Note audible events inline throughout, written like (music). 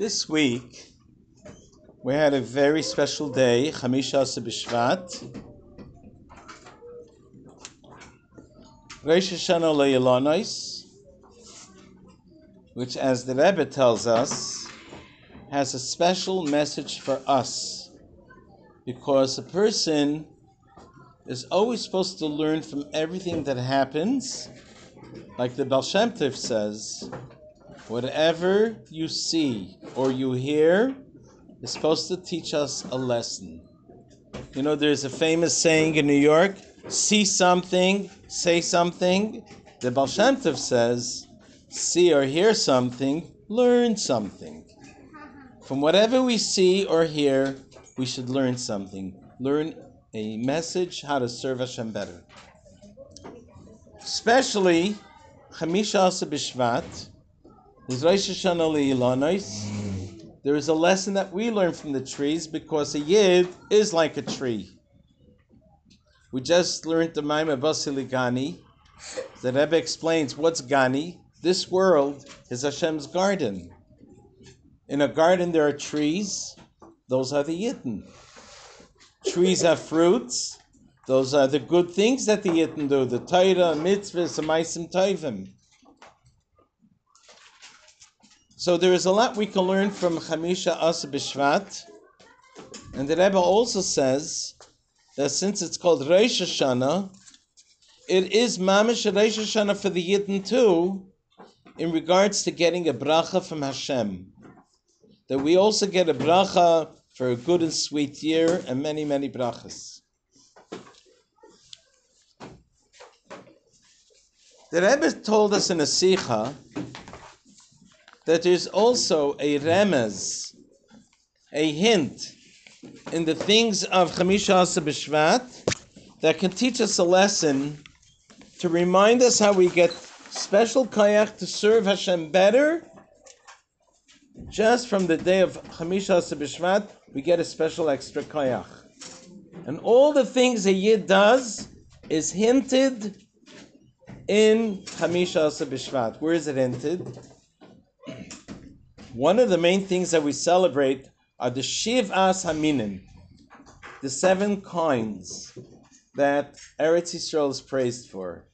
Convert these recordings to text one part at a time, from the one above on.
This week, we had a very special day, Chamisha B'Shvat. Rosh Hashanah Le'Elonos, which, as the Rebbe tells us, has a special message for us. Because a person is always supposed to learn from everything that happens. Like the Baal Shem Tov says, whatever you see or you hear is supposed to teach us a lesson. You know, there's a famous saying in New York see something, say something. The Baal says, see or hear something, learn something. From whatever we see or hear, we should learn something. Learn a message how to serve Hashem better. Especially Chamisha Asa is Rosh Hashanah. There is a lesson that we learn from the trees because a yid is like a tree. We just learned the Maimah Basiligani. The Rebbe explains what's Gani. This world is Hashem's garden. In a garden there are trees. Those are the Yidden. Trees have fruits. Those are the good things that the Yidden do. The Torah, mitzvahs, the Maisim Tovim. So there is a lot we can learn from Chamisha Asa B'Shvat. And the Rebbe also says that since it's called Rosh Hashanah, it is Mamish Rosh Hashanah for the Yidden too, in regards to getting a bracha from Hashem. That we also get a bracha for a good and sweet year and many, many brachas. The Rebbe told us in a Sikha that there's also a remez, a hint in the things of Chamisha Asa B'Shvat that can teach us a lesson to remind us how we get special koyach to serve Hashem better. Just from the day of Chamisha Asa B'Shvat, we get a special extra koyach. And all the things a Yid does is hinted in Chamisha Asa B'Shvat. Where is it hinted? One of the main things that we celebrate are the Shivas Haminim, the seven kinds that Eretz Yisrael is praised for.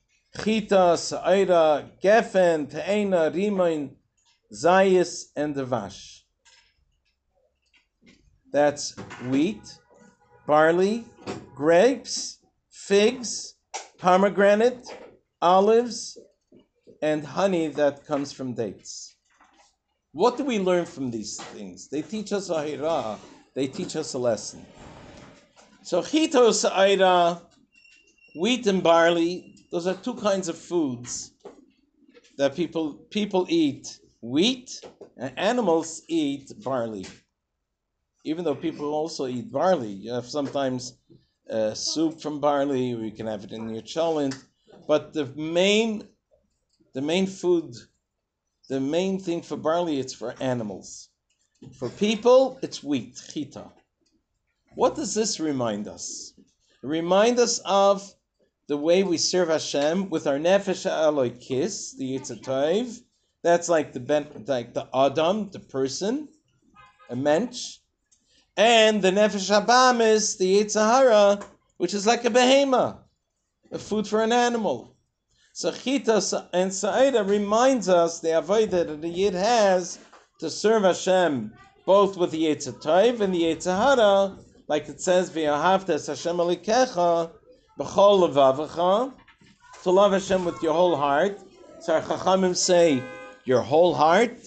Chita, Sa'ira, Gefen, Te'ena, Rimoin, Zayis, and Devash. That's wheat, barley, grapes, figs, pomegranate, olives, and honey that comes from dates. What do we learn from these things? They teach us a hira, they teach us a lesson. So chito sa'ira, wheat and barley, those are two kinds of foods that people people eat wheat and animals eat barley. Even though people also eat barley, you have sometimes uh, soup from barley, or you can have it in your cholent. But the main, the main food the main thing for barley, it's for animals. For people, it's wheat, chita. What does this remind us? Remind us of the way we serve Hashem with our nefesh Elokis, the yitzatayv. That's like the ben, like the adam, the person, a mensch, and the nefesh habahamis, the yitzahara, which is like a behema, a food for an animal. So and Sa'ida reminds us the avodah that the Yid has to serve Hashem both with the Yitzatayv and the Yitzahara, like it says, V'yahavtes Hashem alikecha b'chol levavecha, to love Hashem with your whole heart. So our Chachamim say, your whole heart?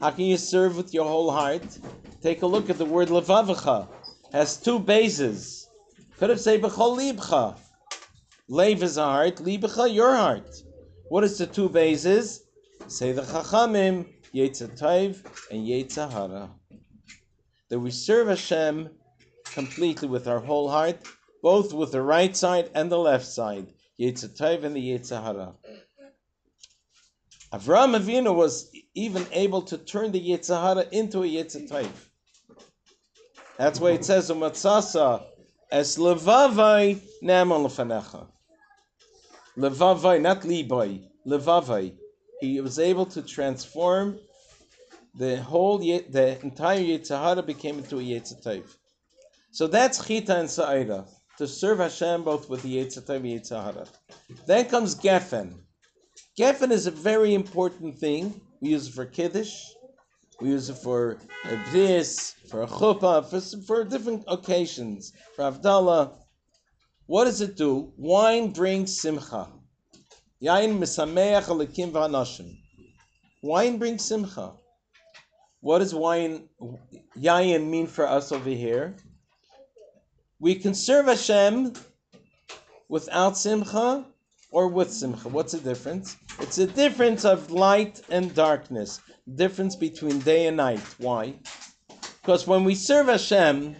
How can you serve with your whole heart? Take a look at the word levavecha. Has two bases. Could have said b'chol libcha. Lev is a heart, libecha, your heart. What is the two bases? Say the Chachamim, Yetzatayv and Yetzahara. That we serve Hashem completely with our whole heart, both with the right side and the left side, Yetzatayv and the Yetzahara. Avraham Avinu was even able to turn the Yetzahara into a Yetzatayv. That's why it says, Umatzasa, as levavai namal lefanecha. Levavai, not Libai, Levavai. He was able to transform the whole the entire Yitzhahara became into a Yitzhatav. So that's Chita and Sa'ira, to serve Hashem both with the Yitzhatav and Yitzhahara. Then comes Geffen. Geffen is a very important thing. We use it for Kiddush, we use it for bris, for a chuppah, for, for different occasions, for Avdallah. What does it do? Wine brings simcha. Yain misameach alikim v'anashim. Wine brings simcha. What does wine, yain, mean for us over here? We can serve Hashem without simcha or with simcha. What's the difference? It's a difference of light and darkness, difference between day and night. Why? Because when we serve Hashem,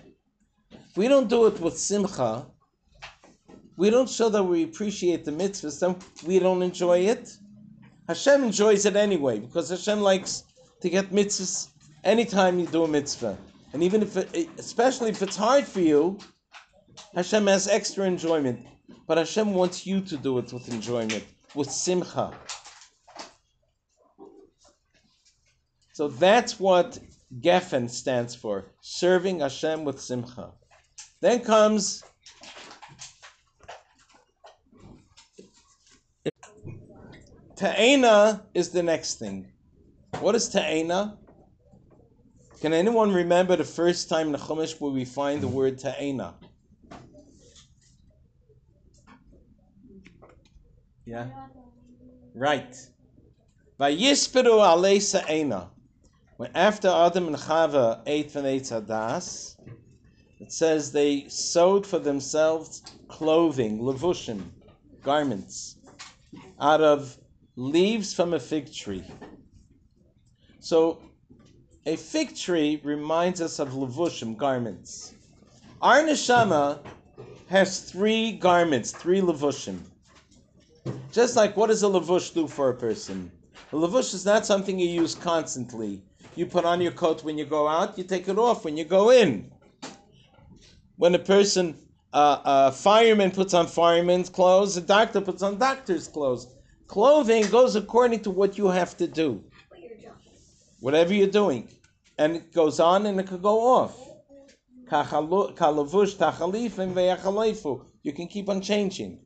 we don't do it with simcha. We don't show that we appreciate the mitzvahs, then we don't enjoy it. Hashem enjoys it anyway, because Hashem likes to get mitzvahs anytime you do a mitzvah. And even if, it, especially if it's hard for you, Hashem has extra enjoyment. But Hashem wants you to do it with enjoyment, with simcha. So that's what Geffen stands for, serving Hashem with simcha. Then comes Ta'ena is the next thing. What is Ta'ena? Can anyone remember the first time in the Chumash where we find the word Ta'ena? Yeah? Right. Vayisperu alei Ta'ena. When after Adam and Chava ate from Eitz Hadas, it says they sewed for themselves clothing, levushim, garments, out of leaves from a fig tree. So, a fig tree reminds us of levushim, garments. Our neshama has three garments, three levushim. Just like what does a levush do for a person? A levush is not something you use constantly. You put on your coat when you go out, you take it off when you go in. When a person, uh, a fireman puts on fireman's clothes, a doctor puts on doctor's clothes. Clothing goes according to what you have to do. Whatever you're doing. And it goes on and it could go off. You can keep on changing.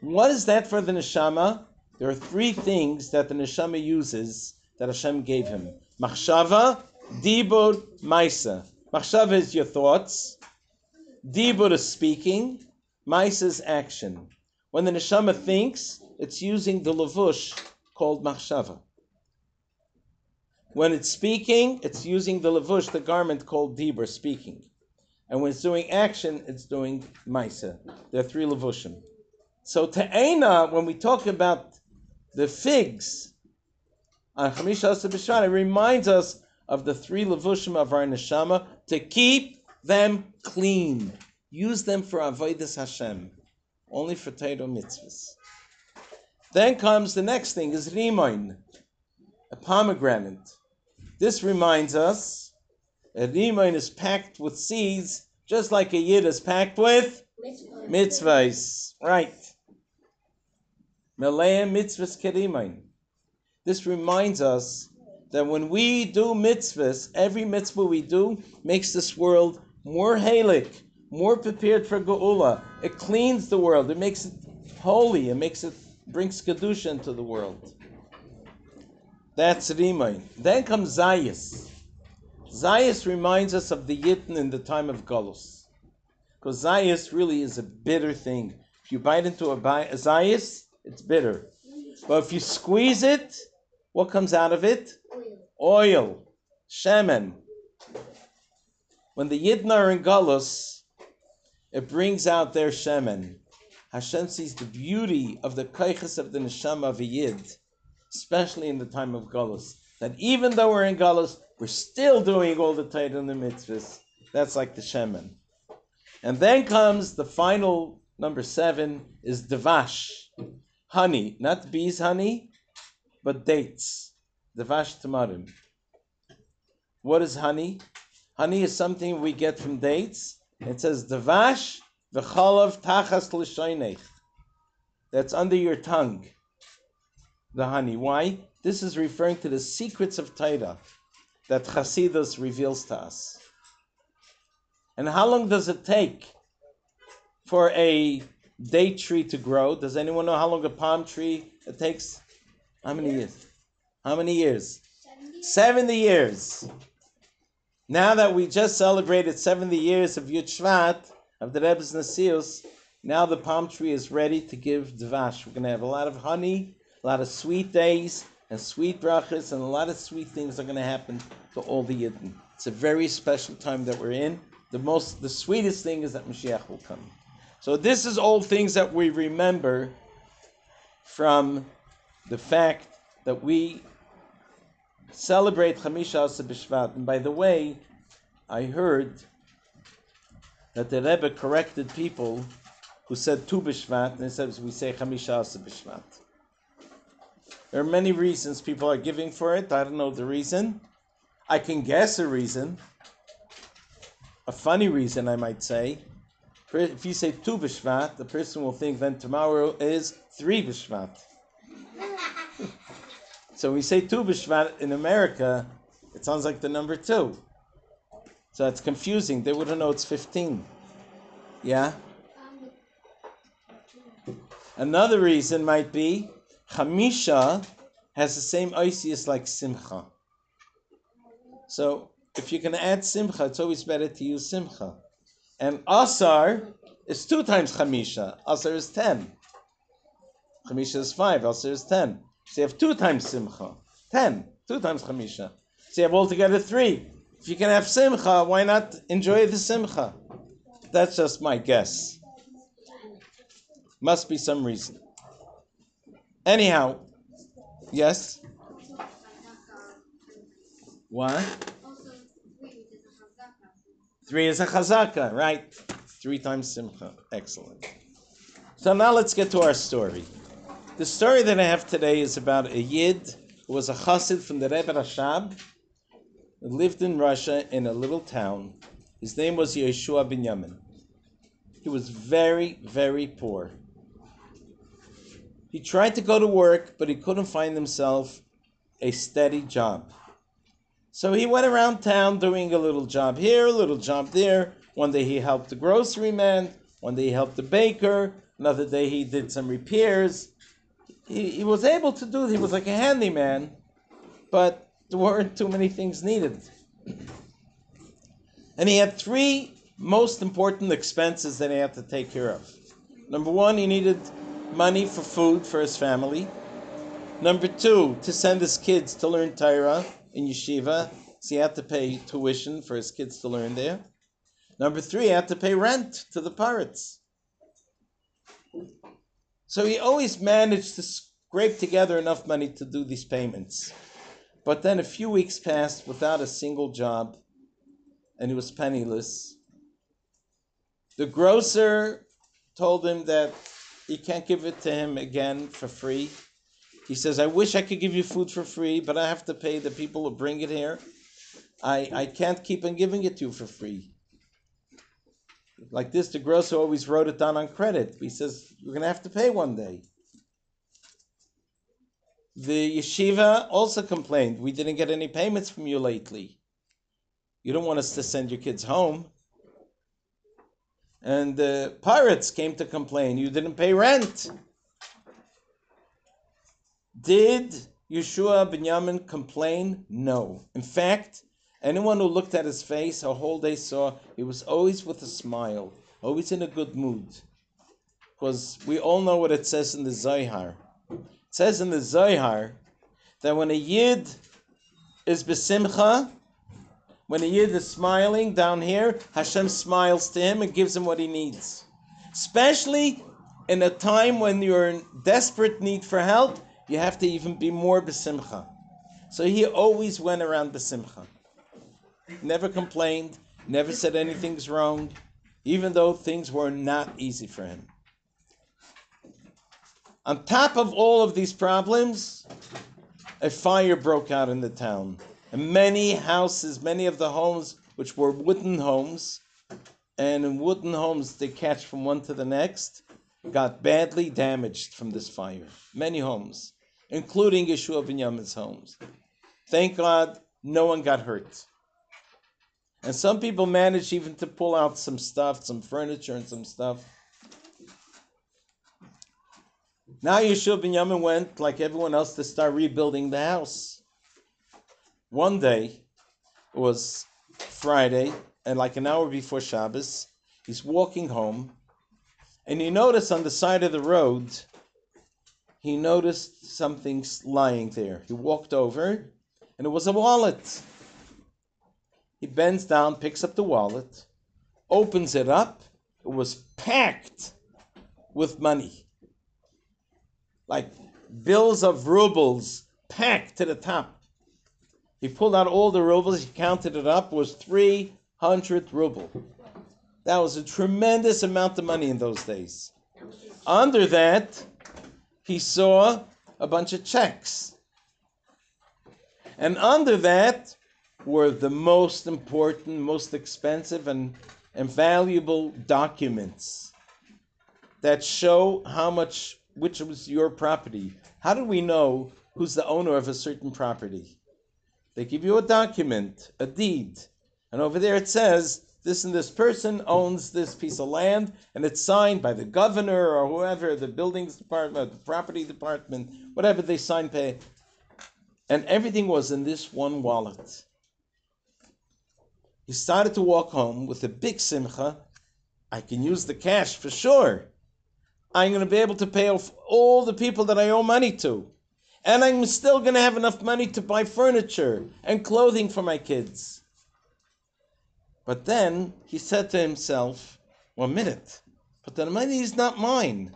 What is that for the neshama? There are three things that the neshama uses that Hashem gave him. Machshava, dibur, maisa. Machshava is your thoughts. Dibur is speaking. Maisa is action. When the neshama thinks, it's using the lavush called machshava. When it's speaking, it's using the lavush, the garment called dibur, speaking. And when it's doing action, it's doing maisa. There are three lavushim. So te'ena, when we talk about the figs on Chamisha Asa reminds us of the three levushim of our neshama to keep them clean. Use them for avodas Hashem, only for Torah mitzvahs. Then comes the next thing is rimoin, a pomegranate. This reminds us that rimoin is packed with seeds, just like a yid is packed with mitzvahs. Right. Meleim mitzvahs kerimain. This reminds us that when we do mitzvahs, every mitzvah we do makes this world more halik, more prepared for geula. It cleans the world. It makes it holy. It makes it brings kedusha into the world. That's rimain. Then comes zayis. Zayis reminds us of the Yidden in the time of galus, because zayis really is a bitter thing. If you bite into a, bi- a zayis, it's bitter. But if you squeeze it, what comes out of it? Oil. Oil. Shemen. When the Yidna are in Galus, it brings out their Shemen. Hashem sees the beauty of the kaiches of the neshama of a Yid, especially in the time of Galus. That even though we're in Galus, we're still doing all the Torah and the mitzvahs. That's like the Shemen. And then comes the final number seven is Devash honey, not bees honey, but dates. Devash tamarim. What is honey? Honey is something we get from dates. It says devash v'chalav tachas l'shoinech. That's under your tongue. The honey. Why? This is referring to the secrets of Torah. that Chasidus reveals to us. And how long does it take for a date tree to grow? Does anyone know how long a palm tree it takes? How many years? How many years? 70 years. Now that we just celebrated 70 years of Yud Shvat, of the Rebbe's Nasius, now the palm tree is ready to give dvash. We're going to have a lot of honey, a lot of sweet days, and sweet brachas, and a lot of sweet things are going to happen to all the Yidden. It's a very special time that we're in. The most, the sweetest thing is that Mashiach will come. So this is all things that we remember from the fact that we celebrate Chamisha B'Shvat. And by the way, I heard that the Rebbe corrected people who said Tu B'Shvat, and says we say Chamisha Asa B'Shvat. There are many reasons people are giving for it. I don't know the reason. I can guess a reason. A funny reason, I might say. If you say Tu B'Shvat, the person will think then tomorrow is three B'Shvat. (laughs) so we say Tu B'Shvat in America, it sounds like the number two. So it's confusing. They wouldn't know it's 15. Yeah? Another reason might be Chamisha has the same Isis like Simcha. So if you can add Simcha, it's always better to use Simcha. And Asar is two times Chamisha. Asar is ten. Chamisha is five. Asar is ten. So you have two times Simcha. Ten. Two times Chamisha. So you have altogether three. If you can have Simcha, why not enjoy the Simcha? That's just my guess. Must be some reason. Anyhow, yes? What? Three is a chazaka, right? Three times simcha. Excellent. So now let's get to our story. The story that I have today is about a yid who was a chassid from the Rebbe Rashab, lived in Russia in a little town. His name was Yeshua Binyamin. He was very, very poor. He tried to go to work, but he couldn't find himself a steady job. So he went around town doing a little job here, a little job there. One day he helped the grocery man, one day he helped the baker, another day he did some repairs. He, he was able to do it, he was like a handyman, but there weren't too many things needed. And he had three most important expenses that he had to take care of. Number one, he needed money for food for his family. Number two, to send his kids to learn Torah in yeshiva, so he had to pay tuition for his kids to learn there. Number three, he had to pay rent to the pirates. So he always managed to scrape together enough money to do these payments. But then a few weeks passed without a single job, and he was penniless. The grocer told him that he can't give it to him again for free. He says, I wish I could give you food for free, but I have to pay the people who bring it here. I, I can't keep on giving it to you for free. Like this, the grocer always wrote it down on credit. He says, You're going to have to pay one day. The yeshiva also complained, We didn't get any payments from you lately. You don't want us to send your kids home. And the pirates came to complain, You didn't pay rent. Did Yeshua Binyamin complain? No. In fact, anyone who looked at his face a whole day saw he was always with a smile, always in a good mood. Because we all know what it says in the Zohar. Says in the Zohar that when a Yid is besimcha, when a Yid is smiling down here, Hashem smiles to him and gives him what he needs. Especially in a time when you're in desperate need for help, you have to even be more besimcha. So he always went around besimcha. Never complained, never said anything's wrong, even though things were not easy for him. On top of all of these problems, a fire broke out in the town. And many houses, many of the homes, which were wooden homes, and in wooden homes they catch from one to the next, got badly damaged from this fire. Many homes including Yeshua Binyamin's homes. Thank God No one got hurt. And some people managed even to pull out some stuff, some furniture and some stuff. Now Yeshua Binyamin went, like everyone else, to start rebuilding the house. One day, it was Friday, and like an hour before Shabbos, he's walking home, and he noticed on the side of the road, he noticed something lying there. He walked over, and it was a wallet. He bends down, picks up the wallet, opens it up. It was packed with money. Like bills of rubles packed to the top. He pulled out all the rubles, he counted it up, was 300 ruble. That was a tremendous amount of money in those days. Under that, he saw a bunch of checks. And under that were the most important, most expensive, and, and valuable documents that show how much, which was your property. How do we know who's the owner of a certain property? They give you a document, a deed, and over there it says this and this person owns this piece of land, and it's signed by the governor or whoever, the buildings department, the property department, whatever they sign, pay. And everything was in this one wallet. He started to walk home with a big simcha. I can use the cash for sure. I'm going to be able to pay off all the people that I owe money to. And I'm still going to have enough money to buy furniture and clothing for my kids. But then he said to himself, one minute, but the money is not mine.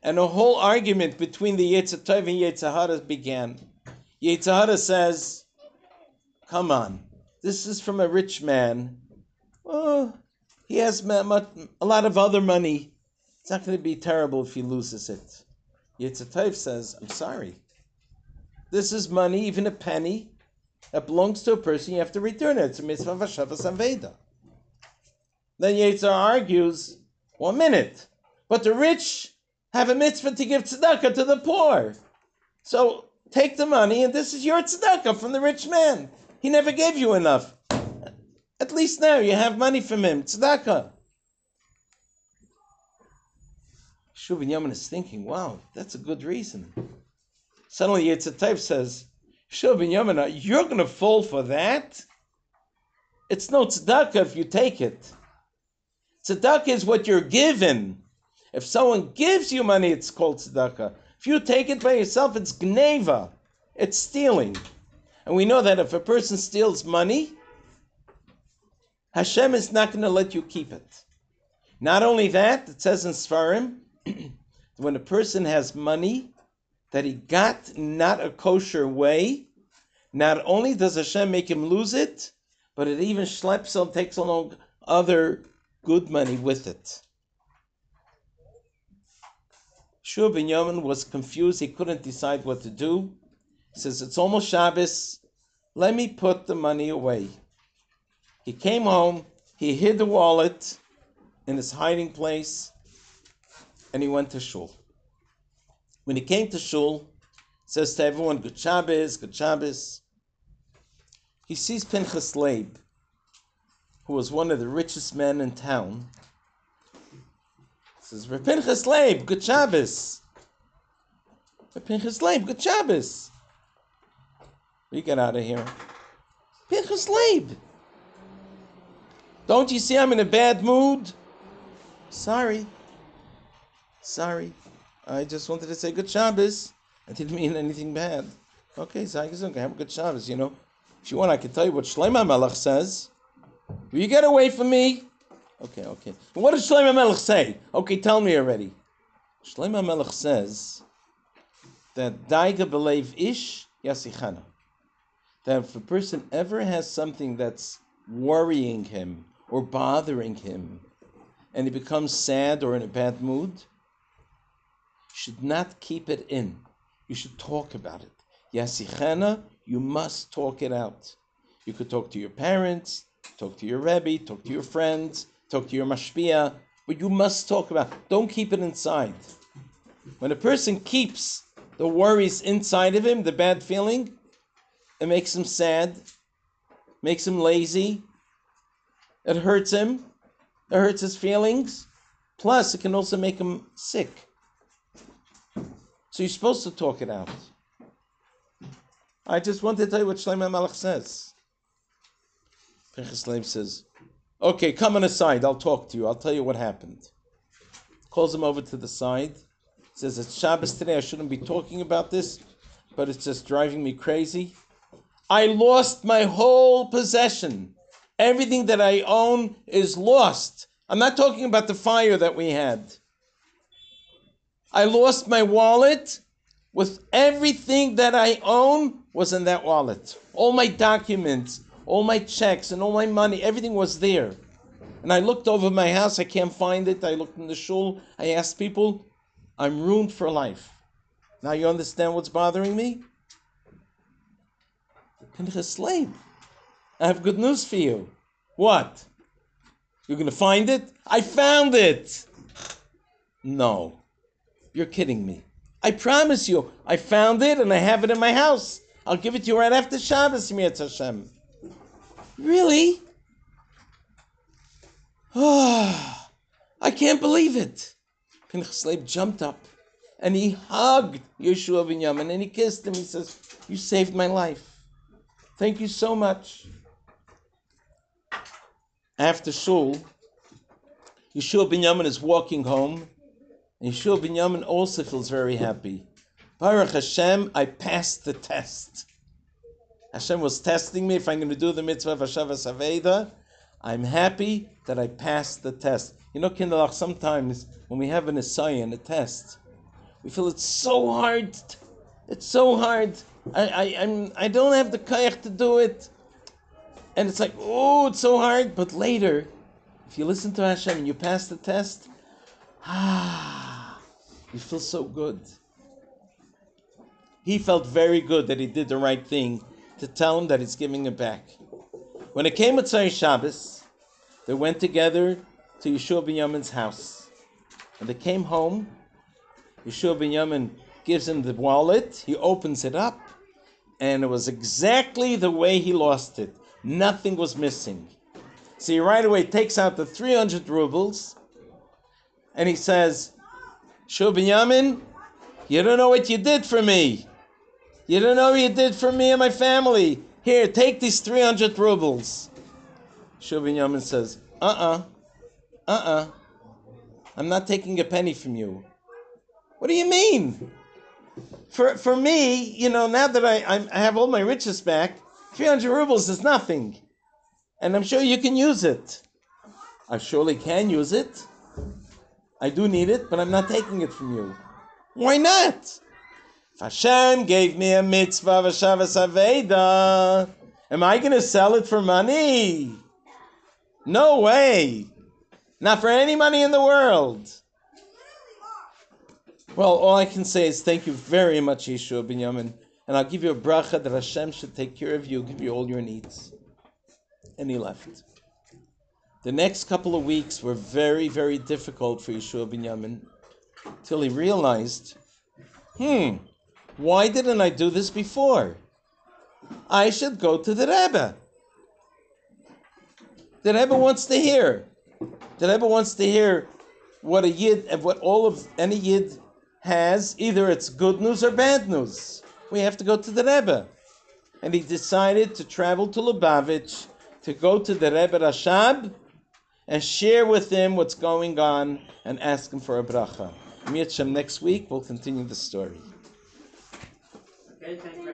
And a whole argument between the Yetzer Tov and Yetzer Hara began. Yetzer Hara says, come on, this is from a rich man. Oh, he has a lot of other money. It's not going to be terrible if he loses it. Tov says, I'm sorry. This is money, even a penny, that belongs to a person, you have to return it. It's a mitzvah hashavas aveda. Then Yetzer argues, one minute, but the rich have a mitzvah to give tzedakah to the poor. So take the money, and this is your tzedakah from the rich man. He never gave you enough. At least now you have money from him, tzedakah. Shuvin Yaman is thinking, wow, that's a good reason. Suddenly Tov says, Shuvin Yaman, you're going to fall for that? It's no tzedakah if you take it. Tzedakah is what you're given. If someone gives you money, it's called tzedakah. If you take it by yourself, it's gneva. It's stealing. And we know that if a person steals money, Hashem is not going to let you keep it. Not only that, it says in Sfarim, (clears throat) when a person has money that he got not a kosher way, not only does Hashem make him lose it, but it even schleps him, takes along other good money with it. Shua Binyamin was confused. He couldn't decide what to do. He says, It's almost Shabbos. Let me put the money away. He came home. He hid the wallet in his hiding place and he went to shul. When he came to shul, says to everyone, Good Shabbos, Good Shabbos. He sees Pinchas Leib, who was one of the richest men in town, He Says Pinchas Leib, good Shabbos. Pinchas Leib, good Shabbos. We get out of here. Pinchas Leib. Don't you see I'm in a bad mood? Sorry. Sorry. I just wanted to say good Shabbos. I didn't mean anything bad. Okay, so I guess okay, have a good Shabbos, you know. If you want, I can tell you what Shlomo Melech says. Will you get away from me? Okay, okay. What does Shlomo Melech say? Okay, tell me already. Shlomo Melech says that Daiga believe ish yasichana. That if a person ever has something that's worrying him or bothering him, and he becomes sad or in a bad mood, you should not keep it in. You should talk about it. Yasichana, you must talk it out. You could talk to your parents, talk to your Rebbe, talk to your friends, talk to your mashpia, but you must talk about. Don't keep it inside. When a person keeps the worries inside of him, the bad feeling, It makes him sad, makes him lazy. It hurts him. It hurts his feelings. Plus, it can also make him sick. So you're supposed to talk it out. I just want to tell you what Shlomo Melech says. Pinchas says, Okay, come on aside. I'll talk to you. I'll tell you what happened. Calls him over to the side. Says, It's Shabbos today. I shouldn't be talking about this, but it's just driving me crazy. I lost my whole possession. Everything that I own is lost. I'm not talking about the fire that we had. I lost my wallet with everything that I own was in that wallet. All my documents, all my checks, and all my money, everything was there. And I looked over my house, I can't find it. I looked in the shul, I asked people, I'm ruined for life. Now you understand what's bothering me? Pinchas Leib, I have good news for you. What? You're going to find it? I found it! No. You're kidding me. I promise you, I found it and I have it in my house. I'll give it to you right after Shabbos, Mir Hashem. Really? Ah, (sighs) I can't believe it. Pinchas Leib jumped up and he hugged Yeshua Binyamin and he kissed him. He says, You saved my life. Thank you so much. After Shul, Yeshua Binyamin is walking home. And Yeshua Binyamin also feels very happy. Baruch Hashem, I passed the test. Hashem was testing me if I'm going to do the mitzvah of Hashavas Aveda. I'm happy that I passed the test. You know, Kinderlach, sometimes when we have an essay and a test, we feel it's so hard. It's so hard. I, I, I'm, I don't have the koyach to do it. And it's like, oh, it's so hard. But later, if you listen to Hashem and you pass the test, ah, (sighs) you feel so good. He felt very good that he did the right thing to tell him that he's giving it back. When it came Motzei Shabbos, they went together to Yeshua Binyamin's house. When they came home, Yeshua Binyamin gives him the wallet, he opens it up, and it was exactly the way he lost it. Nothing was missing. So he right away takes out the 300 rubles, and he says, Yeshua Binyamin, you don't know what you did for me. You don't know what you did for me and my family. Here, take these 300 rubles. Shuvin Yamin says, uh uh-uh, uh, I'm not taking a penny from you. What do you mean? For, for me, you know, now that I, I have all my riches back, 300 rubles is nothing. And I'm sure you can use it. I surely can use it. I do need it, but I'm not taking it from you. Why not? If Hashem gave me a mitzvah of Hashavas Aveda, am I going to sell it for money? No way. Not for any money in the world. Well, all I can say is thank you very much, Yeshua Binyamin. And I'll give you a bracha that Hashem should take care of you, give you all your needs. And he left. The next couple of weeks were very, very difficult for Yeshua Binyamin till he realized, hmm, why didn't I do this before? I should go to the Rebbe. The Rebbe wants to hear. The Rebbe wants to hear what a yid, what all of any yid has. Either it's good news or bad news we have to go to the Rebbe. And he decided to travel to Lubavitch to go to the Rebbe Rashab and share with him what's going on and ask him for a bracha. Next week we'll continue the story. Okay,